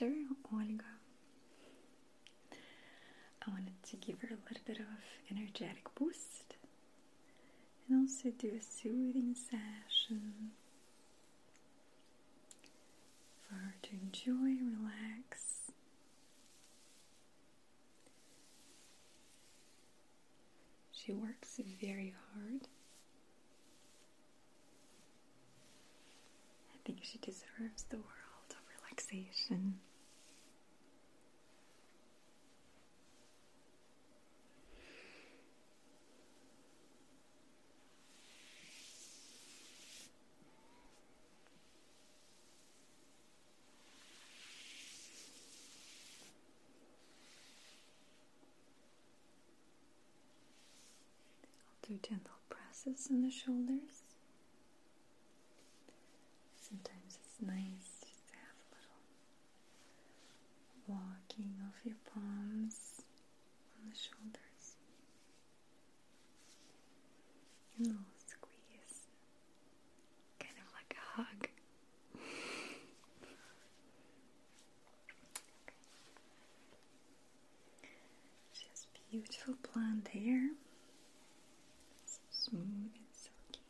sister, Olga. I wanted to give her a little bit of energetic boost and also do a soothing session for her to enjoy, relax. She works very hard. I think she deserves the world of relaxation. Do gentle presses in the shoulders. Sometimes it's nice just to have a little walking of your palms on the shoulders. And a little squeeze. Kind of like a hug. Has beautiful blonde hair. So smooth and silky.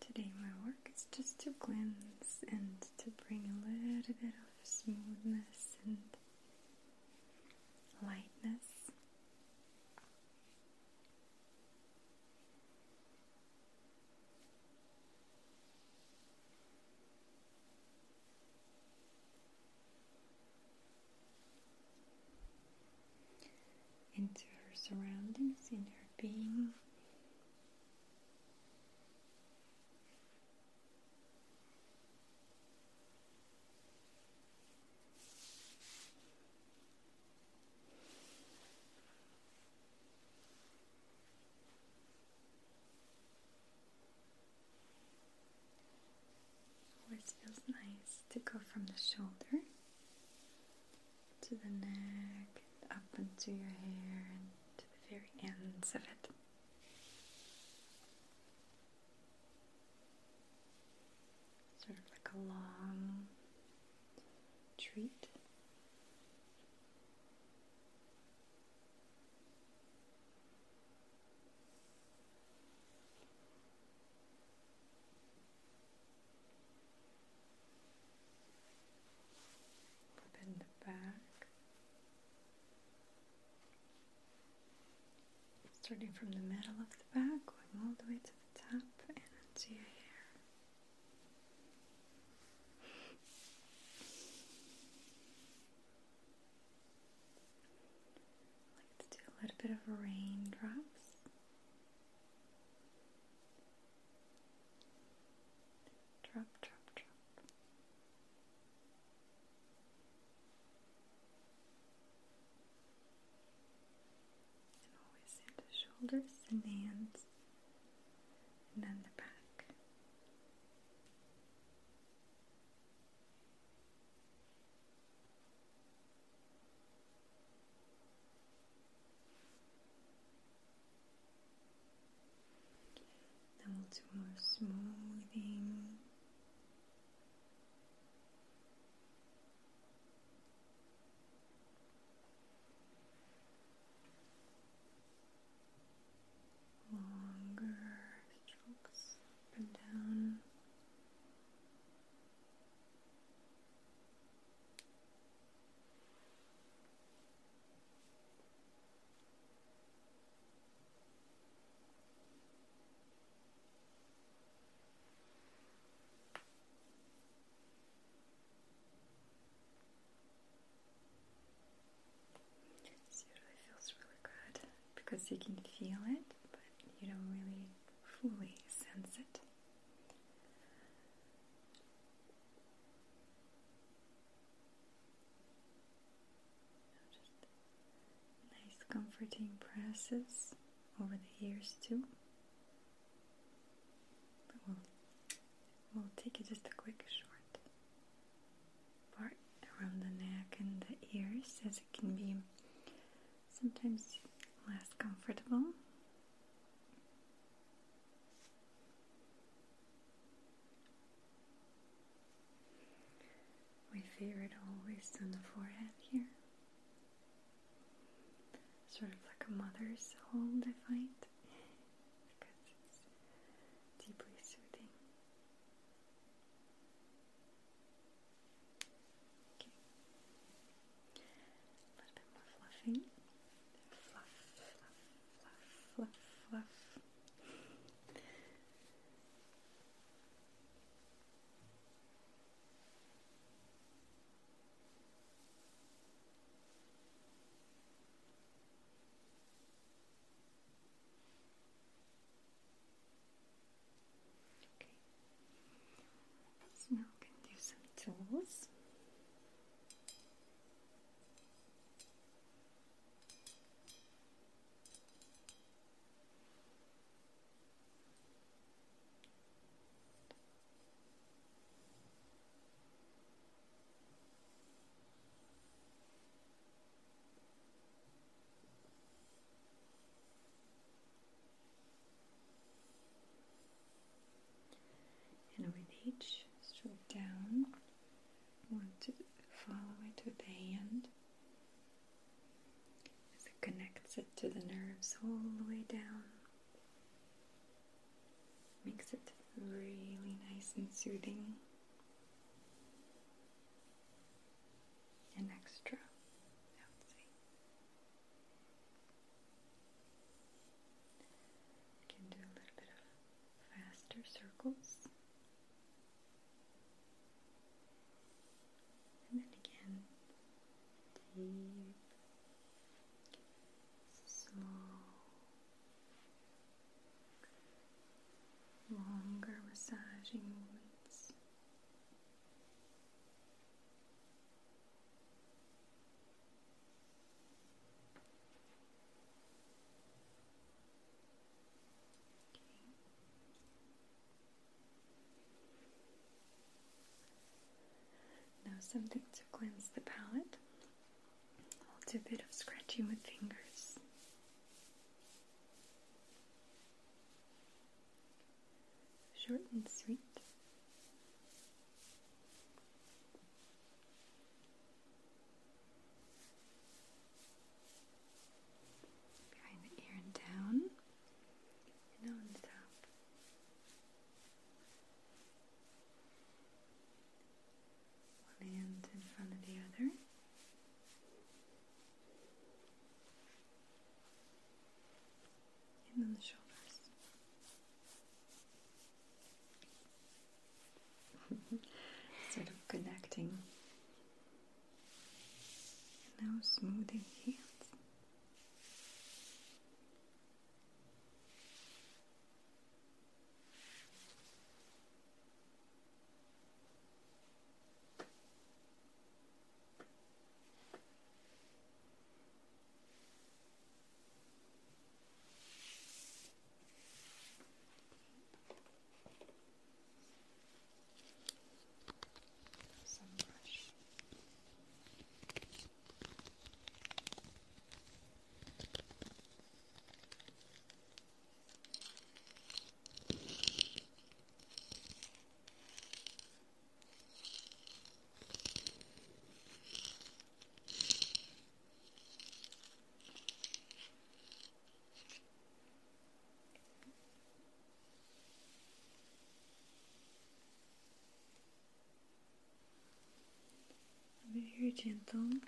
Today, my work is just to cleanse and to bring a little bit of smoothness and lightness. Into her surroundings, in her being. Always feels nice to go from the shoulder to the neck, up into your hair, and to the very ends of it. Sort of like a long treat. Starting from the middle of the back, going all the way to the top and into your hair. I like to do a little bit of raindrops. Drop, drop, drop. And always in the shoulders and hands, and then the back. Then we'll do more smoothing. Longer strokes up and down. This usually feels really good because you can feel it, but you don't really fully sense it. Nice, comforting presses over the ears too. But we'll we'll take it just a quick short part around the neck and the ears as it can be sometimes less comfortable. My favorite always on the forehead here. Sort of like a mother's hold, I find, because it's deeply soothing. A little bit more. Fluff, fluff, fluff, fluff, fluff. Okay. So now we can do some tools. And with each stroke down, want to follow it with the hand as it connects it nerves all the way down. Makes it really nice and soothing and extra, I would say. You can do a little bit of faster circles. And then again, deep, slow, longer massaging movements. Now something to cleanse the palate. I'll do a bit of scratching with fingers. Short and sweet. Behind the ear and down, and on the top. One hand in front of the other. Connecting. Now smoothing hands. Some brush. Very gentle.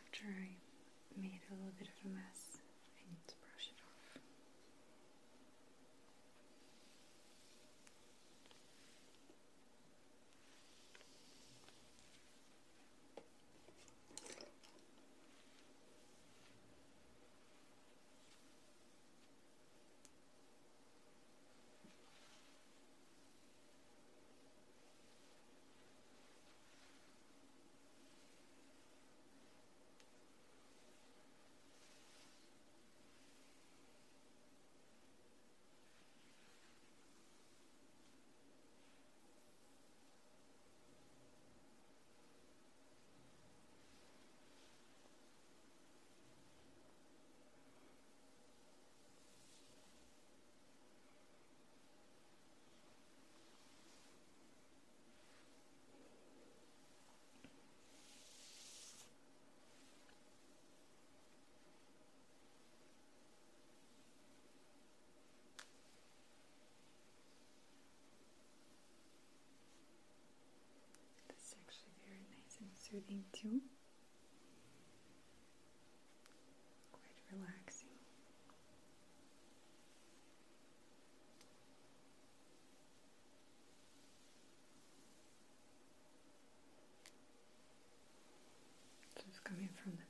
After I made a little bit of a mess, I need to brush it off. That's actually very nice and soothing too. Quite relaxing. Just coming from the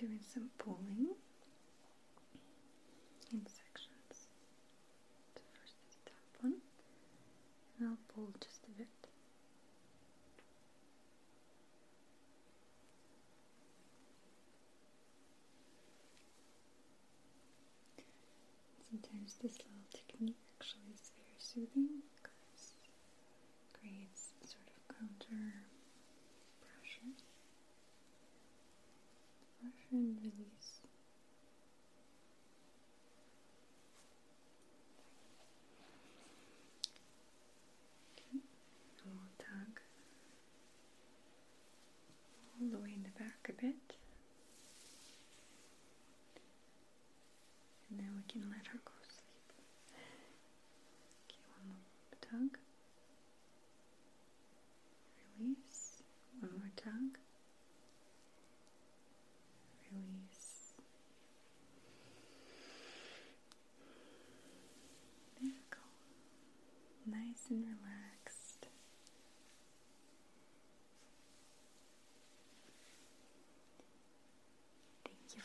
doing some pulling in sections. So first is top one, and I'll pull just a bit. Sometimes this little technique actually is very soothing. and release.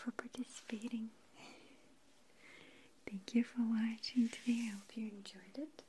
for participating. Thank you for watching today. I hope you enjoyed it.